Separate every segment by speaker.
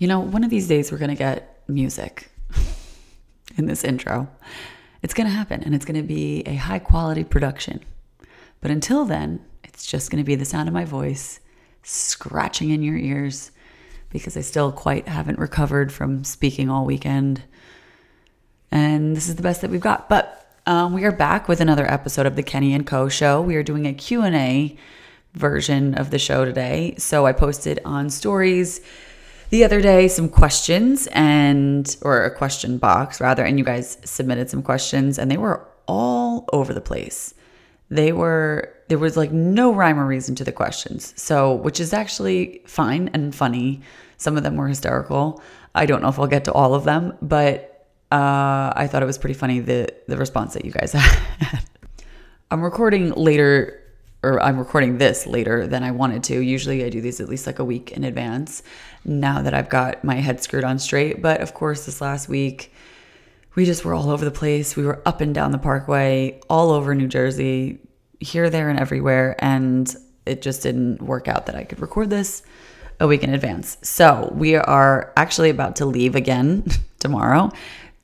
Speaker 1: You know, one of these days we're going to get music in this intro. It's going to happen and it's going to be a high quality production. But until then, it's just going to be the sound of my voice scratching in your ears because I still quite haven't recovered from speaking all weekend. And this is the best that we've got. But um, we are back with another episode of the Kenny and Co show. We are doing a Q&A version of the show today. So I posted on stories the other day some questions and or a question box rather and you guys submitted some questions and they were all over the place. They were there was like no rhyme or reason to the questions. So, which is actually fine and funny. Some of them were hysterical. I don't know if I'll get to all of them, but uh, I thought it was pretty funny the the response that you guys had. I'm recording later or I'm recording this later than I wanted to. Usually I do these at least like a week in advance now that I've got my head screwed on straight. But of course, this last week, we just were all over the place. We were up and down the parkway, all over New Jersey, here, there, and everywhere. And it just didn't work out that I could record this a week in advance. So we are actually about to leave again tomorrow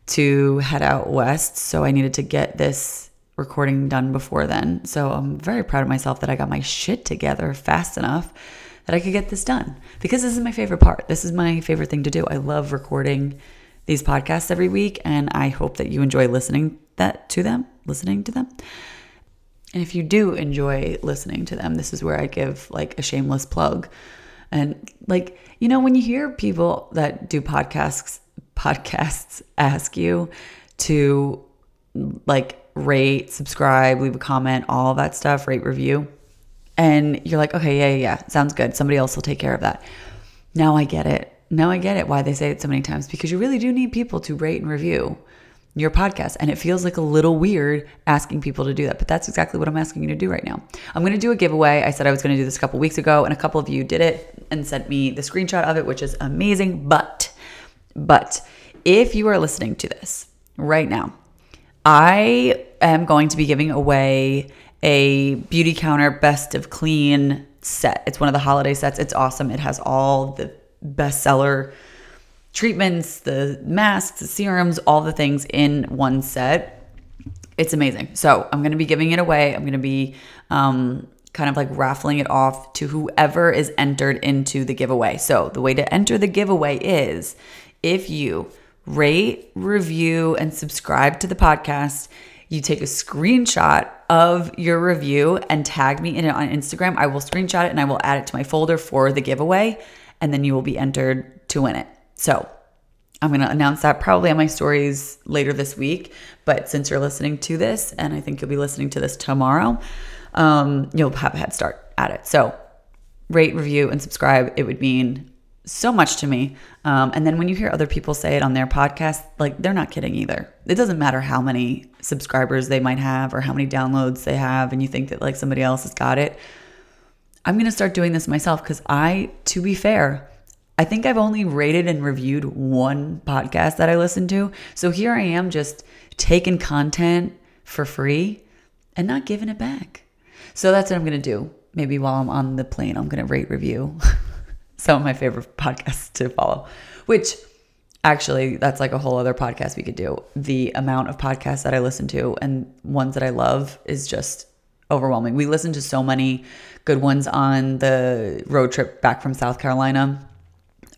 Speaker 1: to head out west. So I needed to get this recording done before then. So I'm very proud of myself that I got my shit together fast enough that I could get this done because this is my favorite part. This is my favorite thing to do. I love recording these podcasts every week and I hope that you enjoy listening that to them, listening to them. And if you do enjoy listening to them, this is where I give like a shameless plug. And like, you know, when you hear people that do podcasts podcasts ask you to like rate, subscribe, leave a comment, all that stuff, rate, review. And you're like, okay, yeah, yeah, yeah, sounds good. Somebody else will take care of that. Now I get it. Now I get it why they say it so many times because you really do need people to rate and review your podcast. And it feels like a little weird asking people to do that, but that's exactly what I'm asking you to do right now. I'm going to do a giveaway. I said I was going to do this a couple weeks ago, and a couple of you did it and sent me the screenshot of it, which is amazing. But, but if you are listening to this right now, I am going to be giving away a Beautycounter best of clean set. It's one of the holiday sets. It's awesome. It has all the bestseller treatments, the masks, the serums, all the things in one set. It's amazing. So I'm going to be giving it away. I'm going to be um, kind of like raffling it off to whoever is entered into the giveaway. So the way to enter the giveaway is if you rate, review, and subscribe to the podcast. You take a screenshot of your review and tag me in it on Instagram. I will screenshot it and I will add it to my folder for the giveaway, and then you will be entered to win it. So I'm going to announce that probably on my stories later this week. But since you're listening to this, and I think you'll be listening to this tomorrow, um, you'll have a head start at it. So rate, review, and subscribe. It would mean so much to me. Um, and then when you hear other people say it on their podcast, like they're not kidding either. It doesn't matter how many subscribers they might have or how many downloads they have, and you think that like somebody else has got it. I'm going to start doing this myself because I, to be fair, I think I've only rated and reviewed one podcast that I listen to. So here I am just taking content for free and not giving it back. So that's what I'm going to do. Maybe while I'm on the plane, I'm going to rate review some of my favorite podcasts to follow, which actually that's like a whole other podcast we could do. The amount of podcasts that I listen to and ones that I love is just overwhelming. We listen to so many good ones on the road trip back from South Carolina.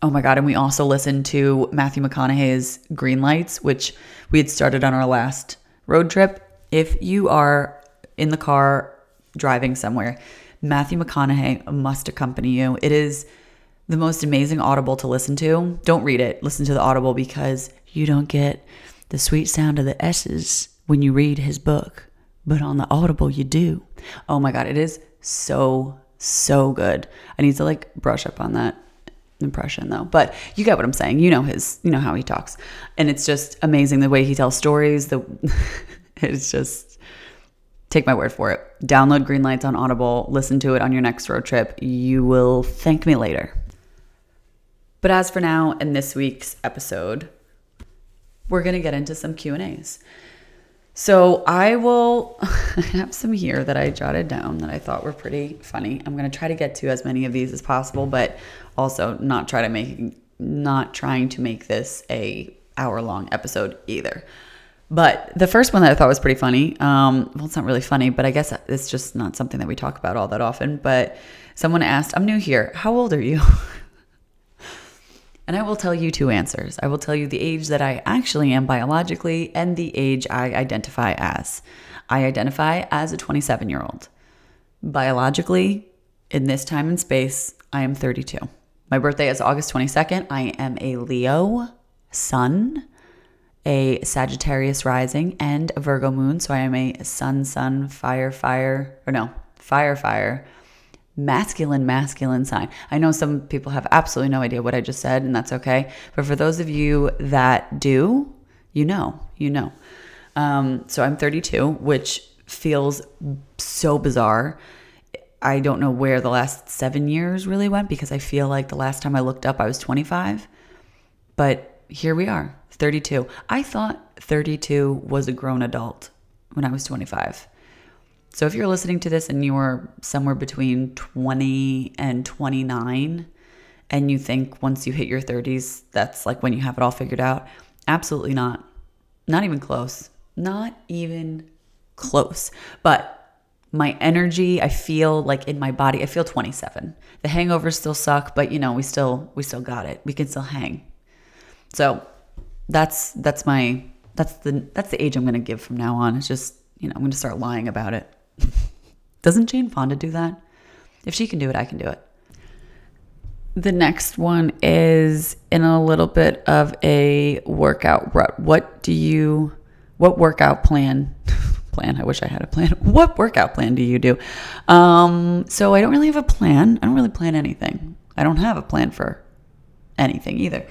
Speaker 1: Oh my God. And we also listened to Matthew McConaughey's Green Lights, which we had started on our last road trip. If you are in the car driving somewhere, Matthew McConaughey must accompany you. It is the most amazing audible to listen to. Don't read it, listen to the audible because you don't get the sweet sound of the S's when you read his book, but on the audible you do. Oh my God, it is so, so good. I need to like brush up on that impression though. But you get what i'm saying. You know his you know how he talks. And it's just amazing the way he tells stories the it's just take my word for it. Download green lights on audible. Listen to it on your next road trip. You will thank me later but as for now, in this week's episode, we're going to get into some Q&As. So I will have some here that I jotted down that I thought were pretty funny. I'm going to try to get to as many of these as possible, but also not try to make not trying to make this a hour long episode either. But the first one that I thought was pretty funny, um, well, it's not really funny, but I guess it's just not something that we talk about all that often. But someone asked, I'm new here. How old are you? and I will tell you two answers. I will tell you the age that I actually am biologically and the age I identify as. I identify as a 27 year old. Biologically, in this time and space, I am 32. My birthday is August 22nd. I am a Leo sun a Sagittarius rising, and a Virgo moon. So I am a sun, sun, fire, fire, or no, fire, fire, masculine, masculine sign. I know some people have absolutely no idea what I just said, and that's okay. But for those of you that do, you know, you know. Um, so I'm 32, which feels so bizarre. I don't know where the last seven years really went because I feel like the last time I looked up, I was 25. But here we are, 32. I thought 32 was a grown adult when I was 25. So if you're listening to this and you're somewhere between 20 and 29 and you think once you hit your 30s that's like when you have it all figured out, absolutely not. Not even close. Not even close. But my energy, I feel like in my body, I feel 27. The hangovers still suck, but you know, we still we still got it. We can still hang. So that's that's my that's the that's the age I'm going to give from now on. It's just you know I'm going to start lying about it. Doesn't Jane Fonda do that? If she can do it, I can do it. The next one is in a little bit of a workout rut. What do you what workout plan plan? I wish I had a plan. What workout plan do you do? Um, so I don't really have a plan. I don't really plan anything. I don't have a plan for anything either.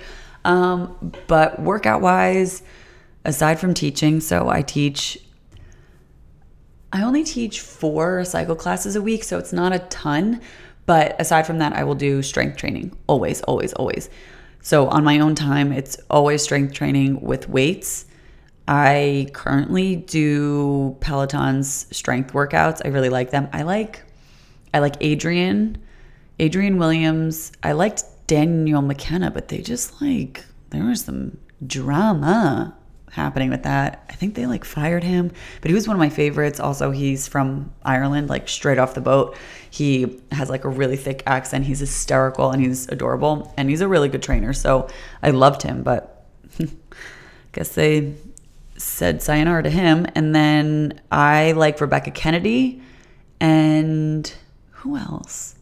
Speaker 1: Um, but workout wise, aside from teaching, so I teach, I only teach four cycle classes a week, so it's not a ton. But aside from that, I will do strength training always, always, always. So on my own time, it's always strength training with weights. I currently do Peloton's strength workouts. I really like them. I like I like Adrian, Adrian Williams. I liked Daniel McKenna, but they just like there was some drama happening with that. I think they like fired him, but he was one of my favorites. Also, he's from Ireland, like straight off the boat. He has like a really thick accent. He's hysterical and he's adorable and he's a really good trainer. So I loved him, but I guess they said sayonara to him. And then I like Rebecca Kennedy and who else?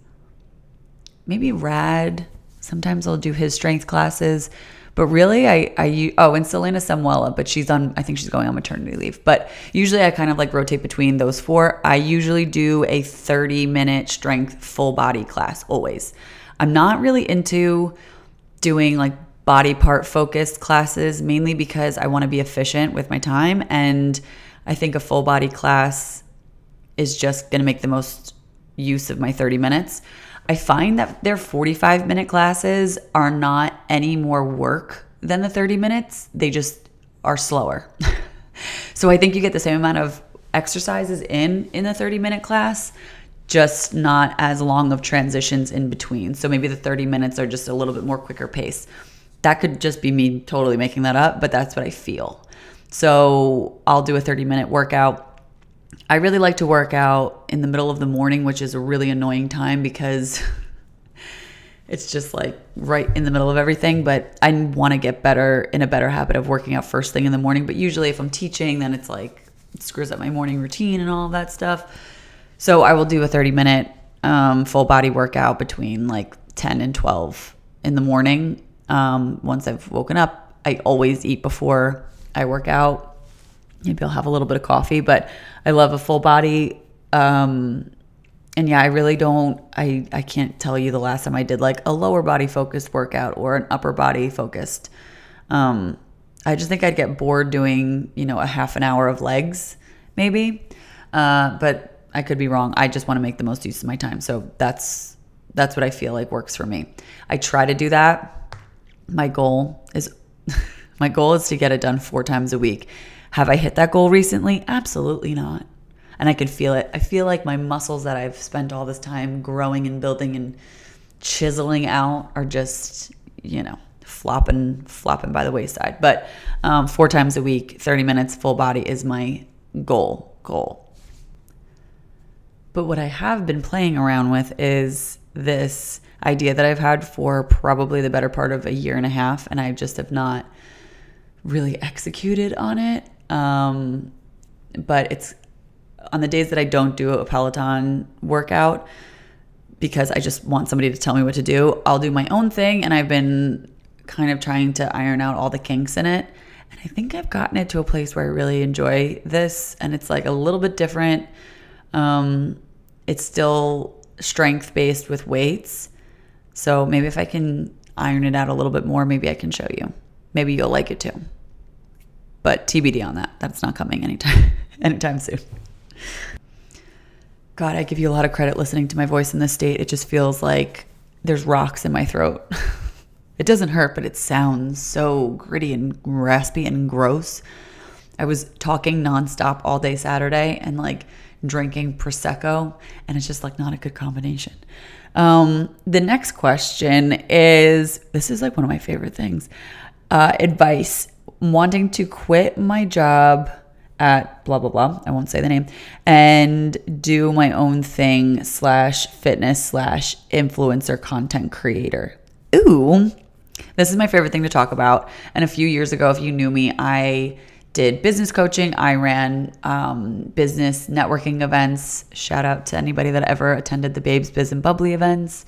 Speaker 1: Maybe Rad Sometimes I'll do his strength classes. But really, I, I oh, and Selena Samuela, but she's on, I think she's going on maternity leave. But usually I kind of like rotate between those four. I usually do a 30 minute strength full body class always. I'm not really into doing like body part focused classes, mainly because I want to be efficient with my time. And I think a full body class is just going to make the most use of my 30 minutes. I find that their 45 minute classes are not any more work than the 30 minutes, they just are slower. so I think you get the same amount of exercises in in the 30 minute class just not as long of transitions in between. So maybe the 30 minutes are just a little bit more quicker pace. That could just be me totally making that up, but that's what I feel. So I'll do a 30 minute workout I really like to work out in the middle of the morning, which is a really annoying time because it's just like right in the middle of everything. But I want to get better in a better habit of working out first thing in the morning. But usually, if I'm teaching, then it's like it screws up my morning routine and all that stuff. So I will do a 30 minute um, full body workout between like 10 and 12 in the morning. Um, once I've woken up, I always eat before I work out maybe I'll have a little bit of coffee, but I love a full body. Um, and yeah, I really don't, I, I can't tell you the last time I did like a lower body focused workout or an upper body focused. Um, I just think I'd get bored doing, you know, a half an hour of legs maybe. Uh, but I could be wrong. I just want to make the most use of my time. So that's, that's what I feel like works for me. I try to do that. My goal is, my goal is to get it done four times a week. Have I hit that goal recently? Absolutely not. And I could feel it. I feel like my muscles that I've spent all this time growing and building and chiseling out are just, you know, flopping flopping by the wayside. But um, four times a week, 30 minutes full body is my goal goal. But what I have been playing around with is this idea that I've had for probably the better part of a year and a half, and I just have not really executed on it. Um, but it's on the days that I don't do a Peloton workout because I just want somebody to tell me what to do, I'll do my own thing. And I've been kind of trying to iron out all the kinks in it. And I think I've gotten it to a place where I really enjoy this. And it's like a little bit different. Um, it's still strength based with weights. So maybe if I can iron it out a little bit more, maybe I can show you. Maybe you'll like it too. But TBD on that. That's not coming anytime anytime soon. God, I give you a lot of credit listening to my voice in this state. It just feels like there's rocks in my throat. it doesn't hurt, but it sounds so gritty and raspy and gross. I was talking nonstop all day Saturday and like drinking Prosecco, and it's just like not a good combination. Um, the next question is this is like one of my favorite things uh, advice wanting to quit my job at blah blah blah. I won't say the name. And do my own thing slash fitness slash influencer content creator. Ooh this is my favorite thing to talk about. And a few years ago if you knew me i did business coaching. I ran um, business networking events. Shout out to anybody that ever attended the babes biz and bubbly events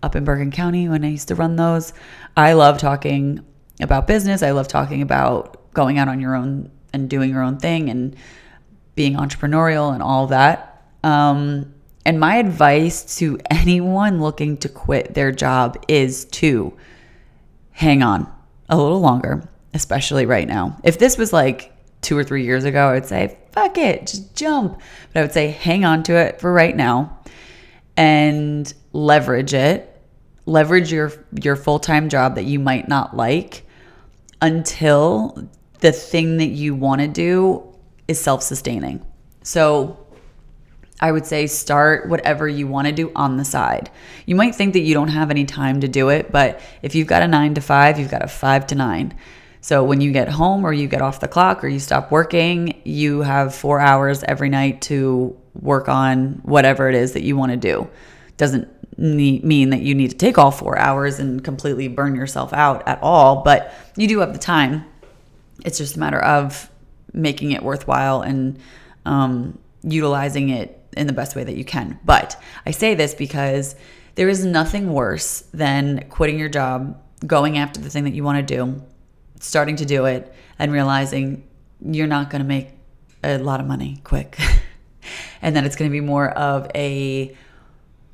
Speaker 1: up in bergen county when i used to run those. I love talking about business. I love talking about going out on your own and doing your own thing and being entrepreneurial and all that. Um, and my advice to anyone looking to quit their job is to hang on a little longer, especially right now. If this was like two or three years ago, I would say, fuck it, just jump. But I would say, hang on to it for right now and leverage it. Leverage your your full-time job that you might not like until the thing that you want to do is self sustaining. So I would say start whatever you want to do on the side. You might think that you don't have any time to do it, but if you've got a nine to five, you've got a five to nine. So when you get home or you get off the clock or you stop working, you have four hours every night to work on whatever it is that you want to do. Doesn't mean that you need to take all four hours and completely burn yourself out at all, but you do have the time. It's just a matter of making it worthwhile and um, utilizing it in the best way that you can. But I say this because there is nothing worse than quitting your job, going after the thing that you want to do, starting to do it, and realizing you're not going to make a lot of money quick. and that it's going to be more of a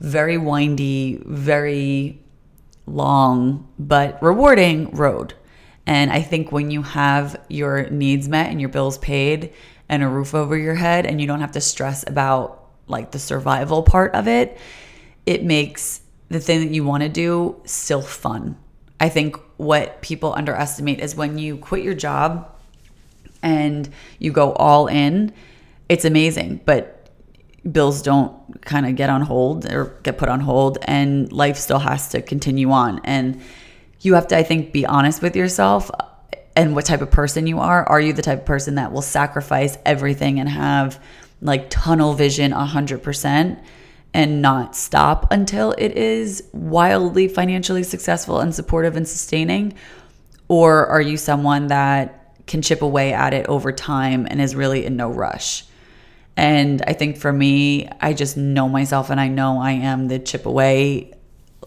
Speaker 1: very windy, very long, but rewarding road. And I think when you have your needs met and your bills paid and a roof over your head and you don't have to stress about like the survival part of it, it makes the thing that you want to do still fun. I think what people underestimate is when you quit your job and you go all in, it's amazing. But bills don't kind of get on hold or get put on hold and life still has to continue on. And you have to i think be honest with yourself and what type of person you are. Are you the type of person that will sacrifice everything and have like tunnel vision 100% and not stop until it is wildly financially successful and supportive and sustaining? Or are you someone that can chip away at it over time and is really in no rush and I think for me, I just know myself and I know I am the chip away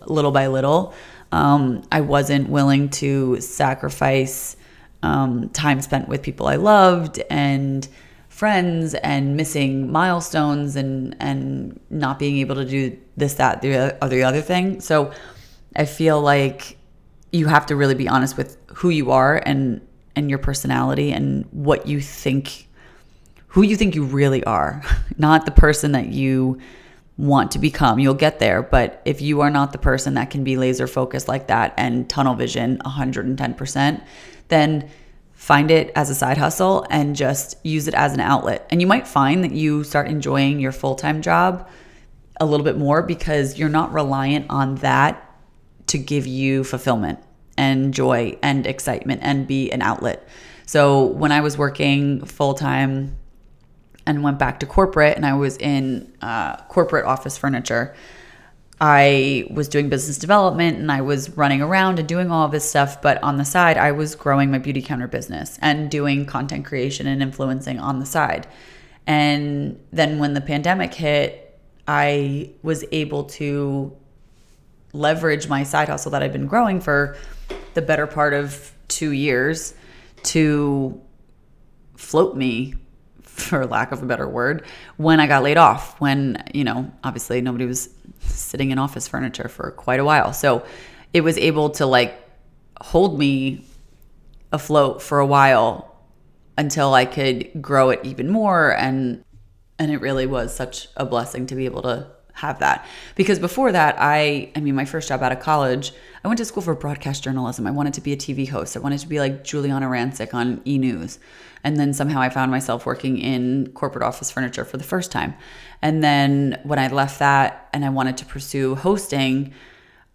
Speaker 1: little by little. Um, I wasn't willing to sacrifice um, time spent with people I loved and friends and missing milestones and and not being able to do this that the other other thing. So I feel like you have to really be honest with who you are and and your personality and what you think who you think you really are, not the person that you want to become. You'll get there, but if you are not the person that can be laser focused like that and tunnel vision 110%, then find it as a side hustle and just use it as an outlet. And you might find that you start enjoying your full time job a little bit more because you're not reliant on that to give you fulfillment and joy and excitement and be an outlet. So when I was working full time and went back to corporate and I was in uh, corporate office furniture, I was doing business development and I was running around and doing all this stuff. But on the side, I was growing my Beautycounter business and doing content creation and influencing on the side. And then when the pandemic hit, I was able to leverage my side hustle that I've been growing for the better part of two years to float me for lack of a better word, when I got laid off. When, you know, obviously nobody was sitting in office furniture for quite a while. So it was able to like hold me afloat for a while until I could grow it even more and and it really was such a blessing to be able to have that. Because before that I I mean my first job out of college I went to school for broadcast journalism. I wanted to be a TV host. I wanted to be like Giuliana Rancic on E News. And then somehow I found myself working in corporate office furniture for the first time. And then when I left that and I wanted to pursue hosting,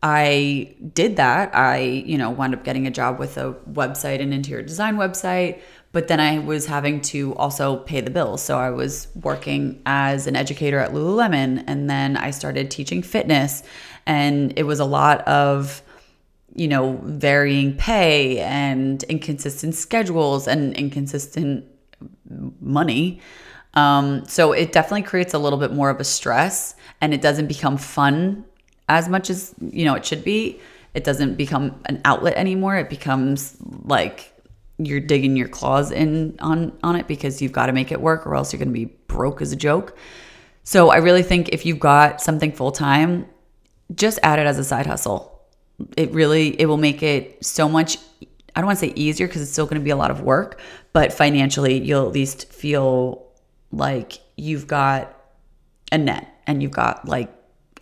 Speaker 1: I did that. I, you know, wound up getting a job with a website, an interior design website, but then I was having to also pay the bills. So I was working as an educator at Lululemon and then I started teaching fitness and it was a lot of you know, varying pay and inconsistent schedules and inconsistent money. Um, so it definitely creates a little bit more of a stress and it doesn't become fun as much as, you know, it should be. It doesn't become an outlet anymore. It becomes like you're digging your claws in on on it because you've got to make it work or else you're going to be broke as a joke. So I really think if you've got something full time, just add it as a side hustle it really it will make it so much I don't want to say easier because it's still going to be a lot of work, but financially you'll at least feel like you've got a net and you've got like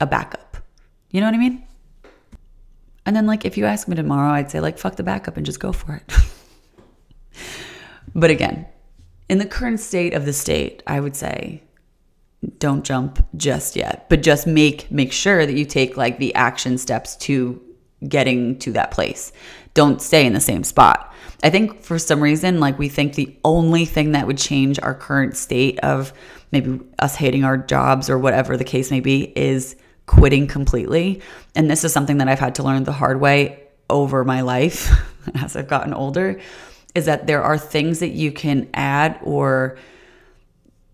Speaker 1: a backup. You know what I mean? And then like if you ask me tomorrow, I'd say like fuck the backup and just go for it. but again, in the current state of the state, I would say don't jump just yet, but just make make sure that you take like the action steps to getting to that place. Don't stay in the same spot. I think for some reason, like we think the only thing that would change our current state of maybe us hating our jobs or whatever the case may be is quitting completely. And this is something that I've had to learn the hard way over my life as I've gotten older is that there are things that you can add or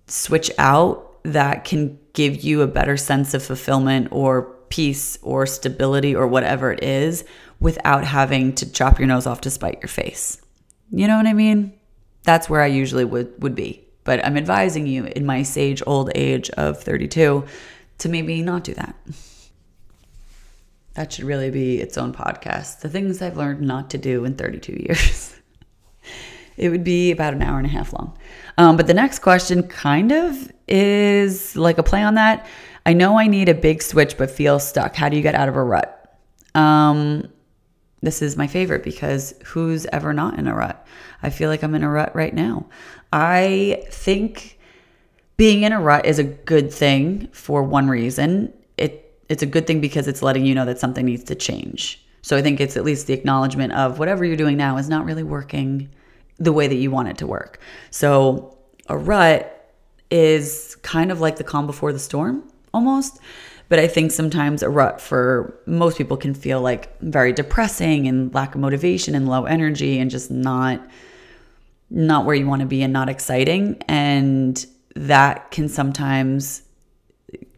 Speaker 1: switch out that can give you a better sense of fulfillment or peace or stability or whatever it is without having to chop your nose off to spite your face. You know what I mean? That's where I usually would, would be. But I'm advising you in my sage old age of 32 to maybe not do that. That should really be its own podcast. The things I've learned not to do in 32 years. it would be about an hour and a half long. Um, but the next question kind of is like a play on that. I know I need a big switch, but feel stuck. How do you get out of a rut? Um, this is my favorite because who's ever not in a rut? I feel like I'm in a rut right now. I think being in a rut is a good thing for one reason. It it's a good thing because it's letting you know that something needs to change. So I think it's at least the acknowledgement of whatever you're doing now is not really working the way that you want it to work. So a rut is kind of like the calm before the storm almost. But I think sometimes a rut for most people can feel like very depressing and lack of motivation and low energy and just not not where you want to be and not exciting and that can sometimes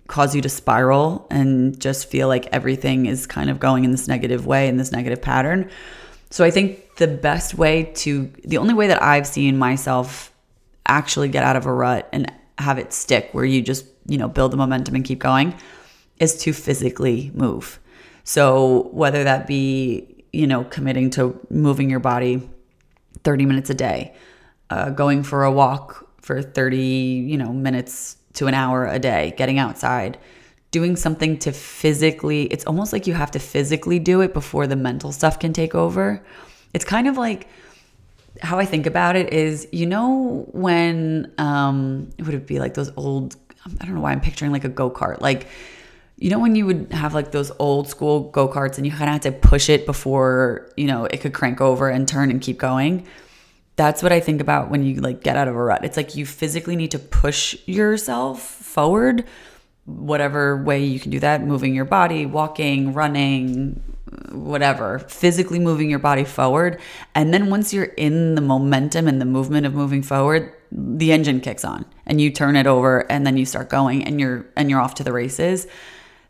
Speaker 1: cause you to spiral and just feel like everything is kind of going in this negative way in this negative pattern. So I think the best way to the only way that I've seen myself actually get out of a rut and have it stick where you just, you know, build the momentum and keep going is to physically move. So whether that be, you know, committing to moving your body 30 minutes a day, uh, going for a walk for 30, you know, minutes to an hour a day, getting outside, doing something to physically, it's almost like you have to physically do it before the mental stuff can take over. It's kind of like, how I think about it is, you know, when um, it would it be like those old, I don't know why I'm picturing like a go kart, like you know when you would have like those old school go-karts and you kind of had to push it before you know it could crank over and turn and keep going that's what i think about when you like get out of a rut it's like you physically need to push yourself forward whatever way you can do that moving your body walking running whatever physically moving your body forward and then once you're in the momentum and the movement of moving forward the engine kicks on and you turn it over and then you start going and you're and you're off to the races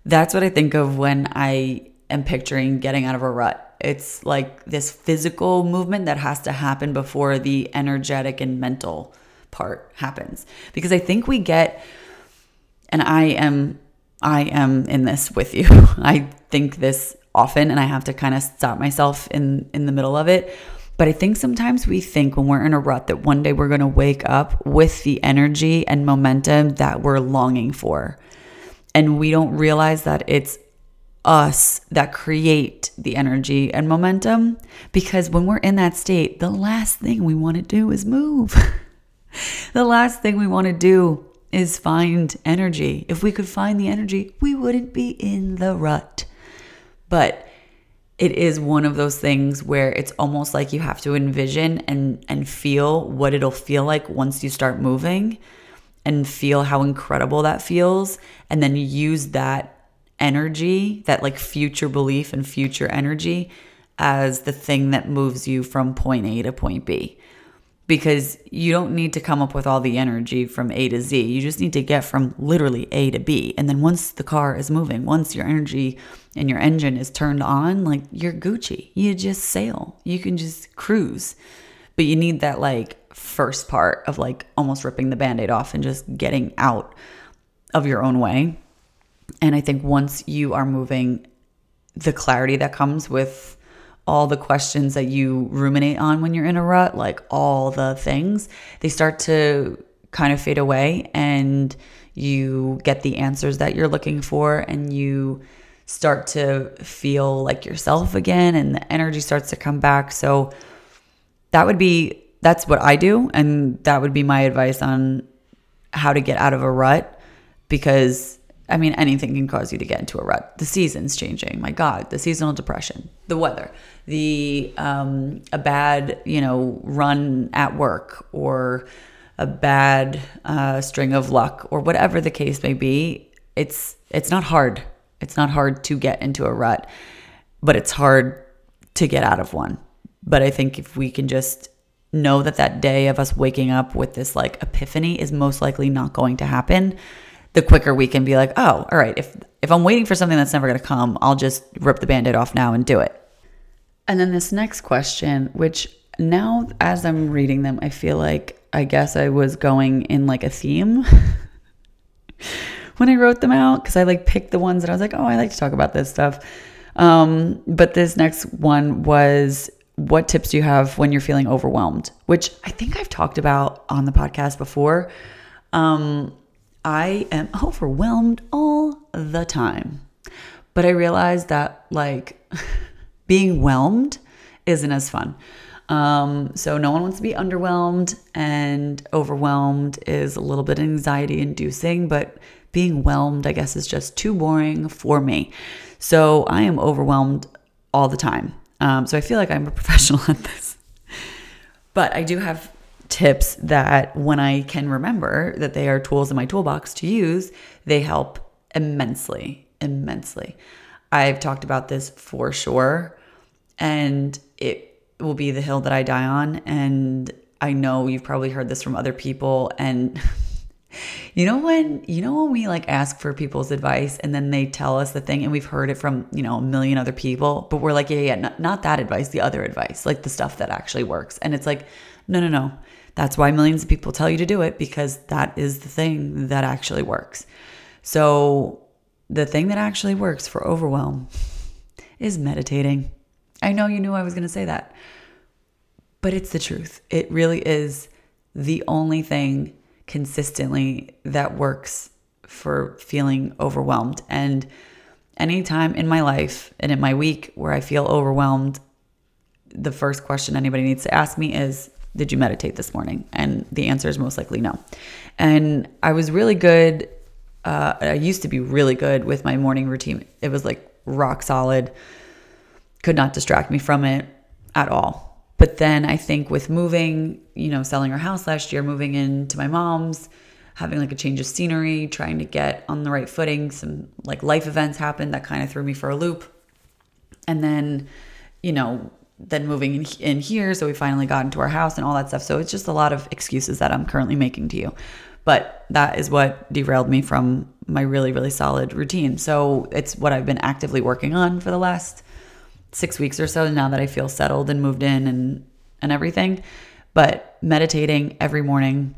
Speaker 1: that's what I think of when I am picturing getting out of a rut. It's like this physical movement that has to happen before the energetic and mental part happens. Because I think we get and I am I am in this with you. I think this often and I have to kind of stop myself in in the middle of it. But I think sometimes we think when we're in a rut that one day we're going to wake up with the energy and momentum that we're longing for and we don't realize that it's us that create the energy and momentum because when we're in that state, the last thing we want to do is move. the last thing we want to do is find energy. If we could find the energy, we wouldn't be in the rut. But it is one of those things where it's almost like you have to envision and and feel what it'll feel like once you start moving and feel how incredible that feels and then use that energy that like future belief and future energy as the thing that moves you from point A to point B because you don't need to come up with all the energy from A to Z. You just need to get from literally A to B. And then once the car is moving, once your energy and your engine is turned on, like you're Gucci. You just sail. You can just cruise. But you need that like first part of like almost ripping the band aid off and just getting out of your own way. And I think once you are moving, the clarity that comes with all the questions that you ruminate on when you're in a rut, like all the things, they start to kind of fade away and you get the answers that you're looking for and you start to feel like yourself again and the energy starts to come back. So that would be that's what I do. And that would be my advice on how to get out of a rut because I mean, anything can cause you to get into a rut. The season's changing. My God, the seasonal depression, the weather, the um, a bad you know run at work or a bad uh, string of luck or whatever the case may be. It's it's not hard. It's not hard to get into a rut, but it's hard to get out of one. But I think if we can just know that that day of us waking up with this like epiphany is most likely not going to happen the quicker we can be like oh all right if if i'm waiting for something that's never going to come i'll just rip the band-aid off now and do it and then this next question which now as i'm reading them i feel like i guess i was going in like a theme when i wrote them out because i like picked the ones that i was like oh i like to talk about this stuff um, but this next one was what tips do you have when you're feeling overwhelmed? Which I think I've talked about on the podcast before. Um, I am overwhelmed all the time. But I realized that like being whelmed isn't as fun. Um, so no one wants to be underwhelmed, and overwhelmed is a little bit anxiety inducing, but being whelmed, I guess, is just too boring for me. So I am overwhelmed all the time. Um, so I feel like I'm a professional at this. But I do have tips that when I can remember that they are tools in my toolbox to use, they help immensely, immensely. I've talked about this for sure, and it will be the hill that I die on. And I know you've probably heard this from other people, and You know when you know when we like ask for people's advice and then they tell us the thing and we've heard it from, you know, a million other people, but we're like, yeah, yeah, not, not that advice, the other advice, like the stuff that actually works. And it's like, no, no, no. That's why millions of people tell you to do it because that is the thing that actually works. So, the thing that actually works for overwhelm is meditating. I know you knew I was going to say that, but it's the truth. It really is the only thing consistently that works for feeling overwhelmed. And anytime in my life and in my week where I feel overwhelmed, the first question anybody needs to ask me is, Did you meditate this morning? And the answer is most likely no. And I was really good uh, I used to be really good with my morning routine. It was like rock solid, could not distract me from it at all. But then I think with moving, you know, selling our house last year, moving into my mom's, having like a change of scenery, trying to get on the right footing, some like life events happened that kind of threw me for a loop. And then, you know, then moving in, in here. So we finally got into our house and all that stuff. So it's just a lot of excuses that I'm currently making to you. But that is what derailed me from my really, really solid routine. So it's what I've been actively working on for the last six weeks or so now that I feel settled and moved in and, and everything. But meditating every morning,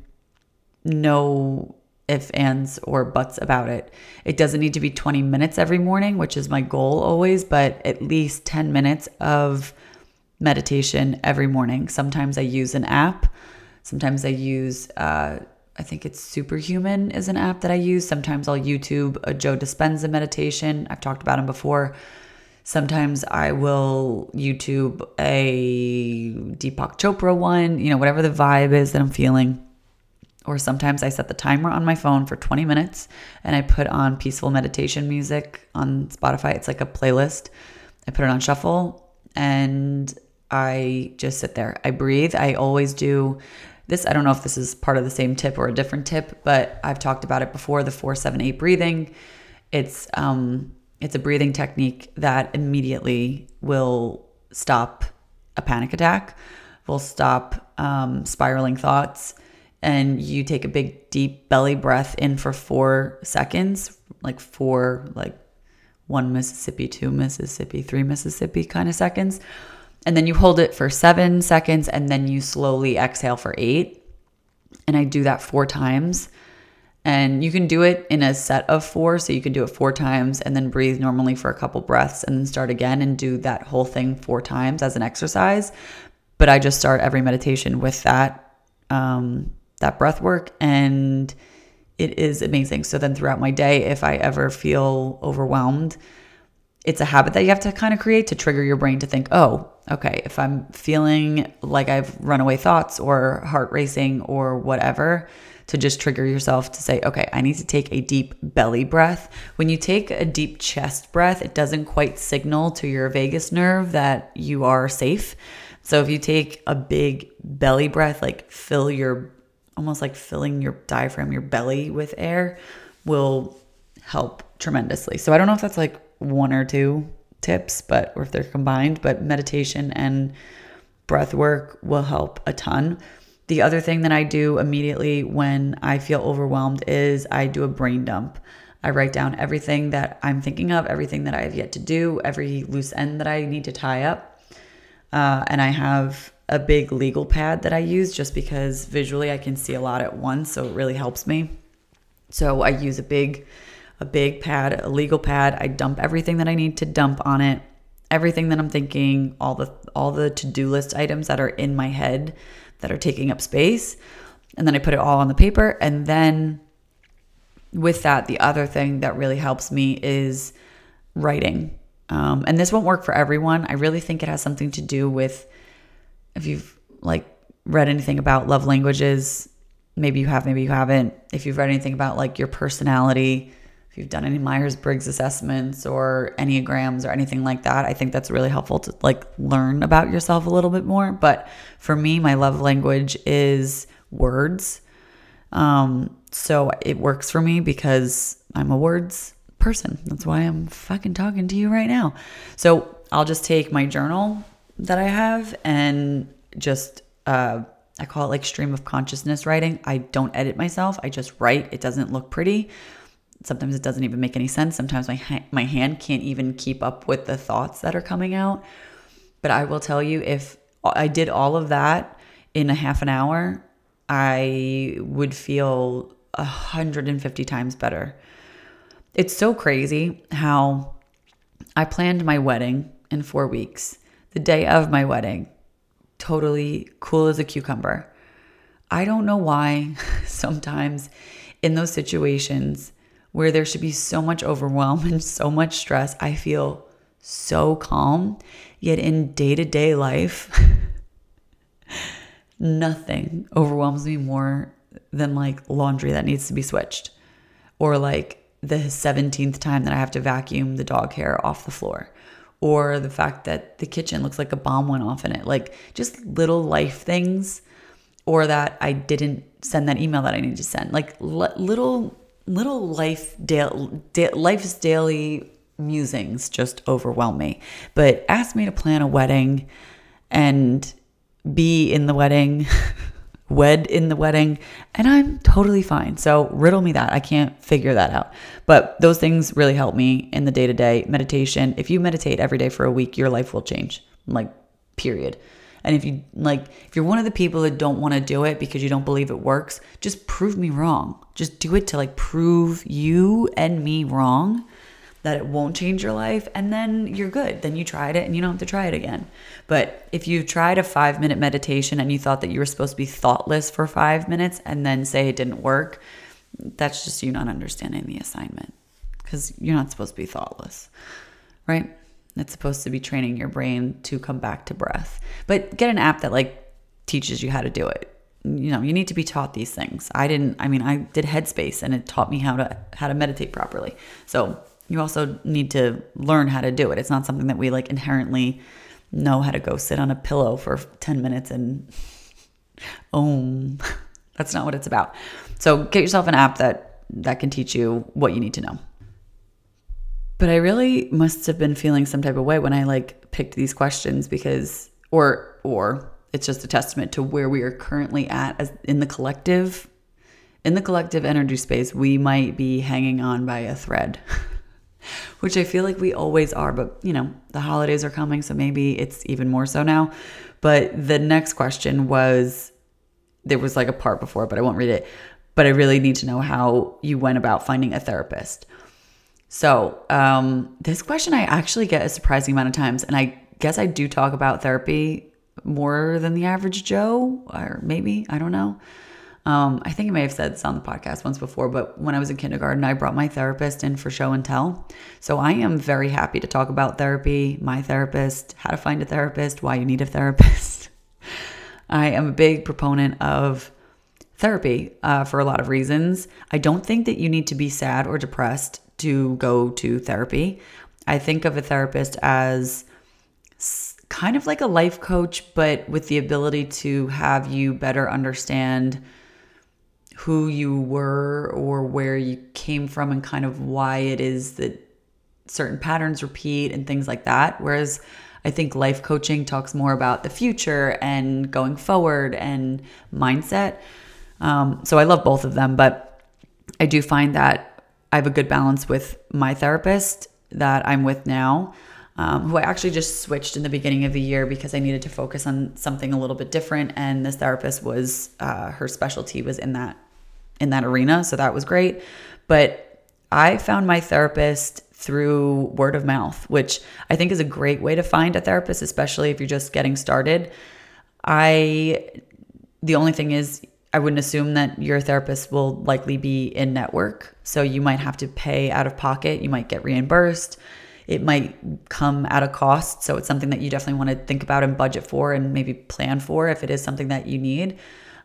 Speaker 1: no if, ands, or buts about it. It doesn't need to be 20 minutes every morning, which is my goal always, but at least 10 minutes of meditation every morning. Sometimes I use an app. Sometimes I use, uh, I think it's Superhuman is an app that I use. Sometimes I'll YouTube a Joe Dispenza meditation. I've talked about him before. Sometimes I will YouTube a Deepak Chopra one, you know, whatever the vibe is that I'm feeling. Or sometimes I set the timer on my phone for 20 minutes and I put on peaceful meditation music on Spotify. It's like a playlist. I put it on shuffle and I just sit there. I breathe. I always do this. I don't know if this is part of the same tip or a different tip, but I've talked about it before the 478 breathing. It's um it's a breathing technique that immediately will stop a panic attack, will stop um, spiraling thoughts. And you take a big, deep belly breath in for four seconds, like four, like one Mississippi, two Mississippi, three Mississippi kind of seconds. And then you hold it for seven seconds and then you slowly exhale for eight. And I do that four times. And you can do it in a set of four. So you can do it four times and then breathe normally for a couple breaths and then start again and do that whole thing four times as an exercise. But I just start every meditation with that um, that breath work and it is amazing. So then throughout my day, if I ever feel overwhelmed, it's a habit that you have to kind of create to trigger your brain to think, oh, okay, if I'm feeling like I've runaway thoughts or heart racing or whatever, to just trigger yourself to say, okay, I need to take a deep belly breath. When you take a deep chest breath, it doesn't quite signal to your vagus nerve that you are safe. So if you take a big belly breath, like fill your, almost like filling your diaphragm, your belly with air, will help tremendously. So I don't know if that's like one or two tips, but or if they're combined, but meditation and breath work will help a ton. The other thing that I do immediately when I feel overwhelmed is I do a brain dump. I write down everything that I'm thinking of, everything that I have yet to do, every loose end that I need to tie up. Uh, and I have a big legal pad that I use just because visually I can see a lot at once, so it really helps me. So I use a big a big pad, a legal pad. I dump everything that I need to dump on it. Everything that I'm thinking, all the all the to-do list items that are in my head that are taking up space. And then I put it all on the paper and then with that, the other thing that really helps me is writing. Um, and this won't work for everyone. I really think it has something to do with if you've like read anything about love languages, maybe you have, maybe you haven't. If you've read anything about like your personality, if you've done any Myers Briggs assessments or Enneagrams or anything like that, I think that's really helpful to like learn about yourself a little bit more. But for me, my love language is words. Um, so it works for me because I'm a words person. That's why I'm fucking talking to you right now. So I'll just take my journal that I have and just, uh, I call it like stream of consciousness writing. I don't edit myself, I just write. It doesn't look pretty. Sometimes it doesn't even make any sense. Sometimes my ha- my hand can't even keep up with the thoughts that are coming out. But I will tell you if I did all of that in a half an hour, I would feel 150 times better. It's so crazy how I planned my wedding in 4 weeks. The day of my wedding, totally cool as a cucumber. I don't know why sometimes in those situations where there should be so much overwhelm and so much stress, I feel so calm. Yet in day to day life, nothing overwhelms me more than like laundry that needs to be switched or like the 17th time that I have to vacuum the dog hair off the floor or the fact that the kitchen looks like a bomb went off in it. Like just little life things or that I didn't send that email that I needed to send. Like l- little little life da- da- life's daily musings just overwhelm me. But ask me to plan a wedding and be in the wedding, wed in the wedding, and I'm totally fine. So riddle me that. I can't figure that out. But those things really help me in the day to day meditation. If you meditate every day for a week, your life will change. Like, period. And if you like, if you're one of the people that don't want to do it because you don't believe it works, just prove me wrong. Just do it to like prove you and me wrong that it won't change your life. And then you're good. Then you tried it and you don't have to try it again. But if you tried a five minute meditation and you thought that you were supposed to be thoughtless for five minutes and then say it didn't work, that's just you not understanding the assignment because you're not supposed to be thoughtless, right? It's supposed to be training your brain to come back to breath. But get an app that like teaches you how to do it. You know, you need to be taught these things. I didn't I mean, I did Headspace and it taught me how to how to meditate properly. So, you also need to learn how to do it. It's not something that we like inherently know how to go sit on a pillow for 10 minutes and om. That's not what it's about. So, get yourself an app that that can teach you what you need to know. But I really must have been feeling some type of way when I like picked these questions because or or it's just a testament to where we are currently at as in the collective in the collective energy space, we might be hanging on by a thread. Which I feel like we always are, but you know, the holidays are coming, so maybe it's even more so now. But the next question was there was like a part before, but I won't read it. But I really need to know how you went about finding a therapist. So, um, this question I actually get a surprising amount of times, and I guess I do talk about therapy more than the average Joe, or maybe, I don't know. Um, I think I may have said this on the podcast once before, but when I was in kindergarten, I brought my therapist in for show and tell. So I am very happy to talk about therapy, my therapist, how to find a therapist, why you need a therapist. I am a big proponent of therapy uh, for a lot of reasons. I don't think that you need to be sad or depressed to go to therapy. I think of a therapist as kind of like a life coach, but with the ability to have you better understand who you were or where you came from and kind of why it is that certain patterns repeat and things like that. Whereas I think life coaching talks more about the future and going forward and mindset. Um, so I love both of them, but I do find that I have a good balance with my therapist that I'm with now, um, who I actually just switched in the beginning of the year because I needed to focus on something a little bit different. And this therapist was uh, her specialty was in that in that arena, so that was great. But I found my therapist through word of mouth, which I think is a great way to find a therapist, especially if you're just getting started. I the only thing is I wouldn't assume that your therapist will likely be in network. So you might have to pay out of pocket. You might get reimbursed. It might come at a cost. So it's something that you definitely want to think about and budget for and maybe plan for if it is something that you need.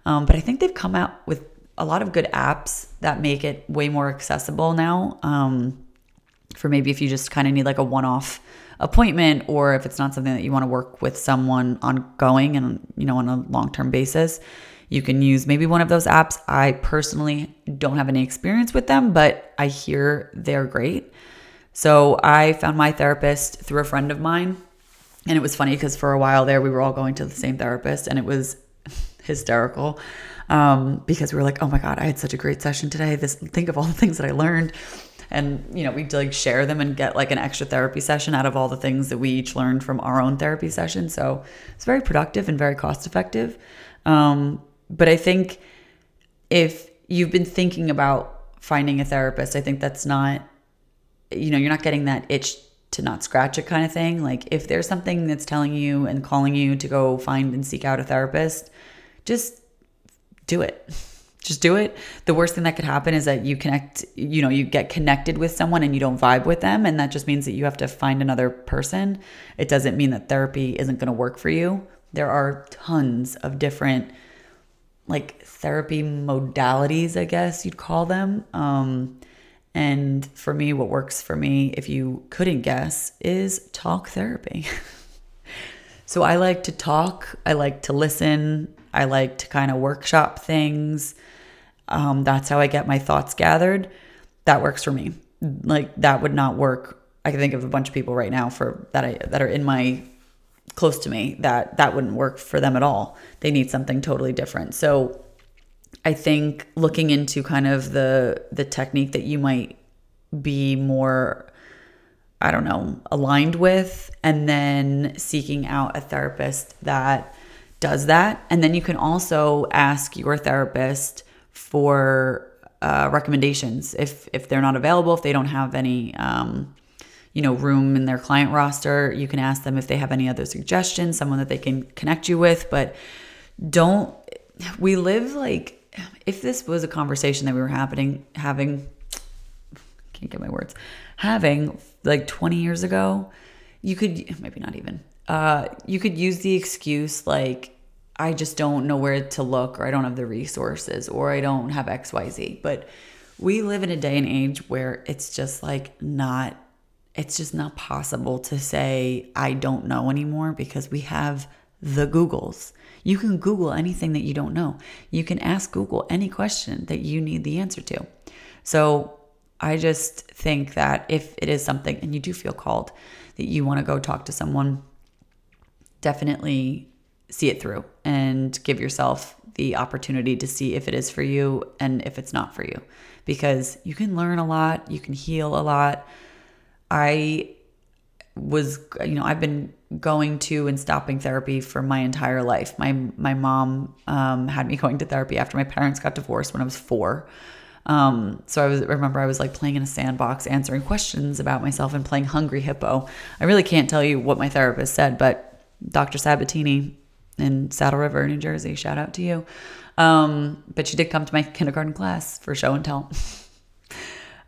Speaker 1: Um, but I think they've come out with a lot of good apps that make it way more accessible now. Um, for maybe if you just kind of need like a one off appointment or if it's not something that you want to work with someone ongoing and you know on a long term basis you can use maybe one of those apps. I personally don't have any experience with them, but I hear they're great. So I found my therapist through a friend of mine. And it was funny because for a while there, we were all going to the same therapist and it was hysterical um, because we were like, oh my God, I had such a great session today. This think of all the things that I learned. And, you know, we'd like share them and get like an extra therapy session out of all the things that we each learned from our own therapy session. So it's very productive and very cost effective. Um, but I think if you've been thinking about finding a therapist, I think that's not, you know, you're not getting that itch to not scratch it kind of thing. Like if there's something that's telling you and calling you to go find and seek out a therapist, just do it. Just do it. The worst thing that could happen is that you connect, you know, you get connected with someone and you don't vibe with them. And that just means that you have to find another person. It doesn't mean that therapy isn't going to work for you. There are tons of different like therapy modalities, I guess you'd call them. Um, And for me, what works for me, if you couldn't guess, is talk therapy. so I like to talk, I like to listen, I like to kind of workshop things. Um, that's how I get my thoughts gathered. That works for me. Like that would not work. I can think of a bunch of people right now for that I that are in my close to me that that wouldn't work for them at all. They need something totally different. So I think looking into kind of the the technique that you might be more I don't know, aligned with and then seeking out a therapist that does that. And then you can also ask your therapist for uh, recommendations if if they're not available, if they don't have any um, you know room in their client roster. You can ask them if they have any other suggestions, someone that they can connect you with. But don't we live like if this was a conversation that we were happening having can't get my words having like 20 years ago you could maybe not even uh, you could use the excuse like I just don't know where to look or I don't have the resources or I don't have XYZ. But we live in a day and age where it's just like not it's just not possible to say I don't know anymore because we have the Googles. You can Google anything that you don't know. You can ask Google any question that you need the answer to. So I just think that if it is something and you do feel called that you want to go talk to someone, definitely see it through and give yourself the opportunity to see if it is for you and if it's not for you because you can learn a lot, you can heal a lot. I was you know, I've been going to and stopping therapy for my entire life. My my mom um, had me going to therapy after my parents got divorced when I was 4. Um, so I was remember I was like playing in a sandbox, answering questions about myself and playing Hungry Hippo. I really can't tell you what my therapist said, but Dr. Sabatini in Saddle River, New Jersey. Shout out to you. Um, but she did come to my kindergarten class for show and tell.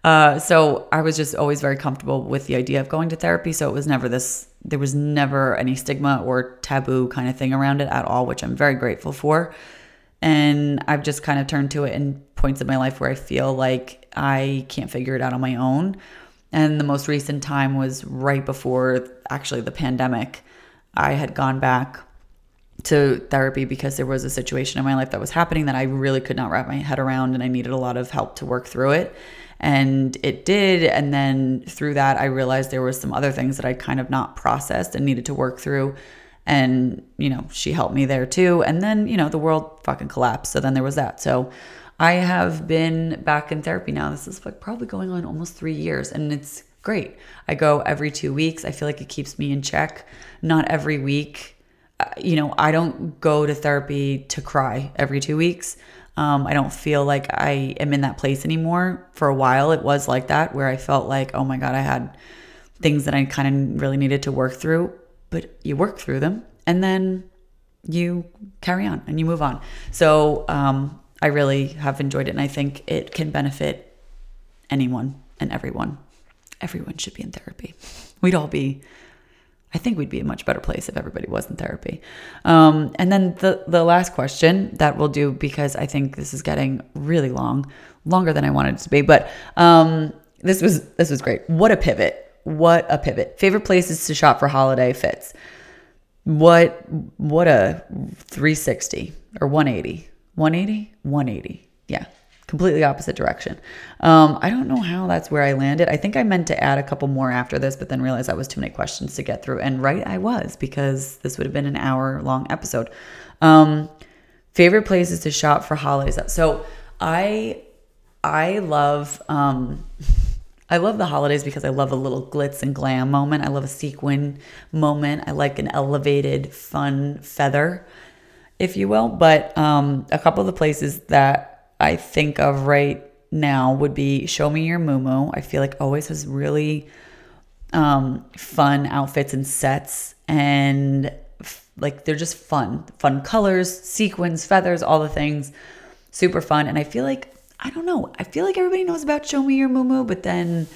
Speaker 1: uh, so I was just always very comfortable with the idea of going to therapy. So it was never this, there was never any stigma or taboo kind of thing around it at all, which I'm very grateful for. And I've just kind of turned to it in points of my life where I feel like I can't figure it out on my own. And the most recent time was right before actually the pandemic. I had gone back to therapy because there was a situation in my life that was happening that I really could not wrap my head around and I needed a lot of help to work through it. And it did. And then through that, I realized there was some other things that I kind of not processed and needed to work through. And, you know, she helped me there too. And then, you know, the world fucking collapsed. So then there was that. So I have been back in therapy now. This is like probably going on almost three years and it's great. I go every two weeks. I feel like it keeps me in check. Not every week uh, you know, I don't go to therapy to cry every two weeks. Um, I don't feel like I am in that place anymore. For a while, it was like that, where I felt like, oh my God, I had things that I kind of really needed to work through. But you work through them and then you carry on and you move on. So um, I really have enjoyed it. And I think it can benefit anyone and everyone. Everyone should be in therapy. We'd all be I think we'd be a much better place if everybody was in therapy. Um, and then the the last question that we'll do because I think this is getting really long, longer than I wanted it to be. But um, this was this was great. What a pivot! What a pivot! Favorite places to shop for holiday fits. What what a 360 or 180, 180, 180. Yeah, completely opposite direction. Um, I don't know how that's where I landed. I think I meant to add a couple more after this, but then realized that was too many questions to get through. And right, I was because this would have been an hour long episode. Um, favorite places to shop for holidays. So I I love um, I love the holidays because I love a little glitz and glam moment. I love a sequin moment. I like an elevated, fun feather, if you will. But um, a couple of the places that I think of right now would be Show Me Your Mumu. I feel like always has really um, fun outfits and sets, and f- like they're just fun, fun colors, sequins, feathers, all the things, super fun. And I feel like I don't know. I feel like everybody knows about Show Me Your Mumu, but then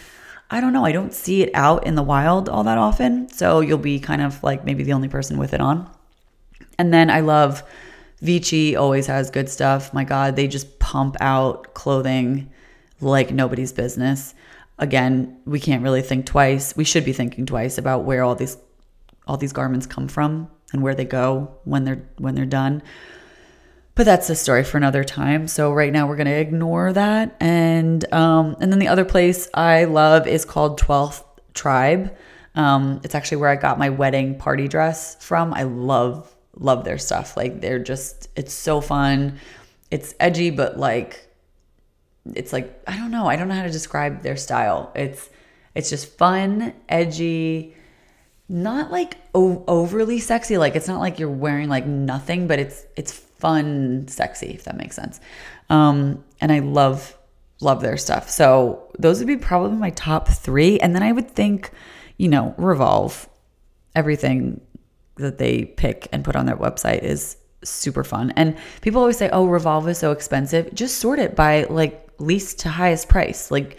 Speaker 1: I don't know. I don't see it out in the wild all that often, so you'll be kind of like maybe the only person with it on. And then I love Vici always has good stuff. My God, they just pump out clothing like nobody's business. Again, we can't really think twice. We should be thinking twice about where all these all these garments come from and where they go when they're when they're done. But that's a story for another time. So right now we're gonna ignore that. And um, and then the other place I love is called Twelfth Tribe. Um, it's actually where I got my wedding party dress from. I love love their stuff. Like they're just it's so fun. It's edgy, but like it's like I don't know. I don't know how to describe their style. It's it's just fun, edgy, not like o- overly sexy. Like it's not like you're wearing like nothing, but it's it's fun, sexy if that makes sense. Um, and I love love their stuff. So those would be probably my top three. And then I would think, you know, Revolve, everything that they pick and put on their website is super fun. And people always say, "Oh, Revolve is so expensive." Just sort it by like least to highest price. Like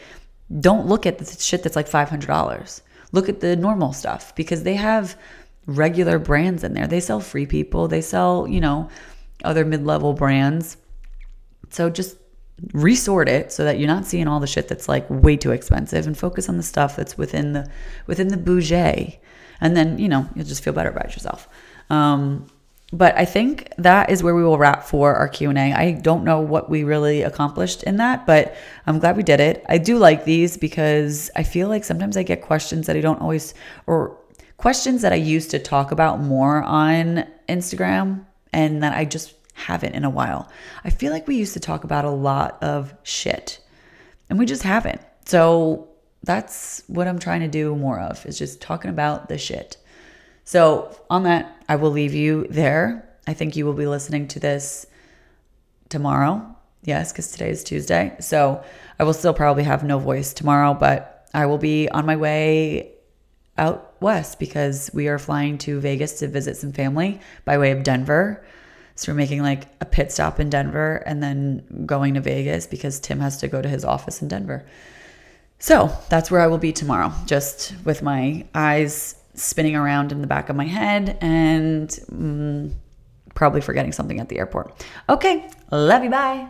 Speaker 1: don't look at the shit that's like $500. Look at the normal stuff because they have regular brands in there. They sell free people, they sell, you know, other mid-level brands. So just resort it so that you're not seeing all the shit that's like way too expensive and focus on the stuff that's within the within the budget and then you know you'll just feel better about yourself um, but I think that is where we will wrap for our Q&A. I don't know what we really accomplished in that, but I'm glad we did it. I do like these because I feel like sometimes I get questions that I don't always or questions that I used to talk about more on Instagram and that I just haven't in a while. I feel like we used to talk about a lot of shit and we just haven't. So that's what I'm trying to do more of is just talking about the shit. So, on that, I will leave you there. I think you will be listening to this tomorrow. Yes, because today is Tuesday. So, I will still probably have no voice tomorrow, but I will be on my way out west because we are flying to Vegas to visit some family by way of Denver. So we're making like a pit stop in Denver and then going to Vegas because Tim has to go to his office in Denver. So that's where I will be tomorrow, just with my eyes spinning around in the back of my head and mm, probably forgetting something at the airport. Okay, love you. Bye.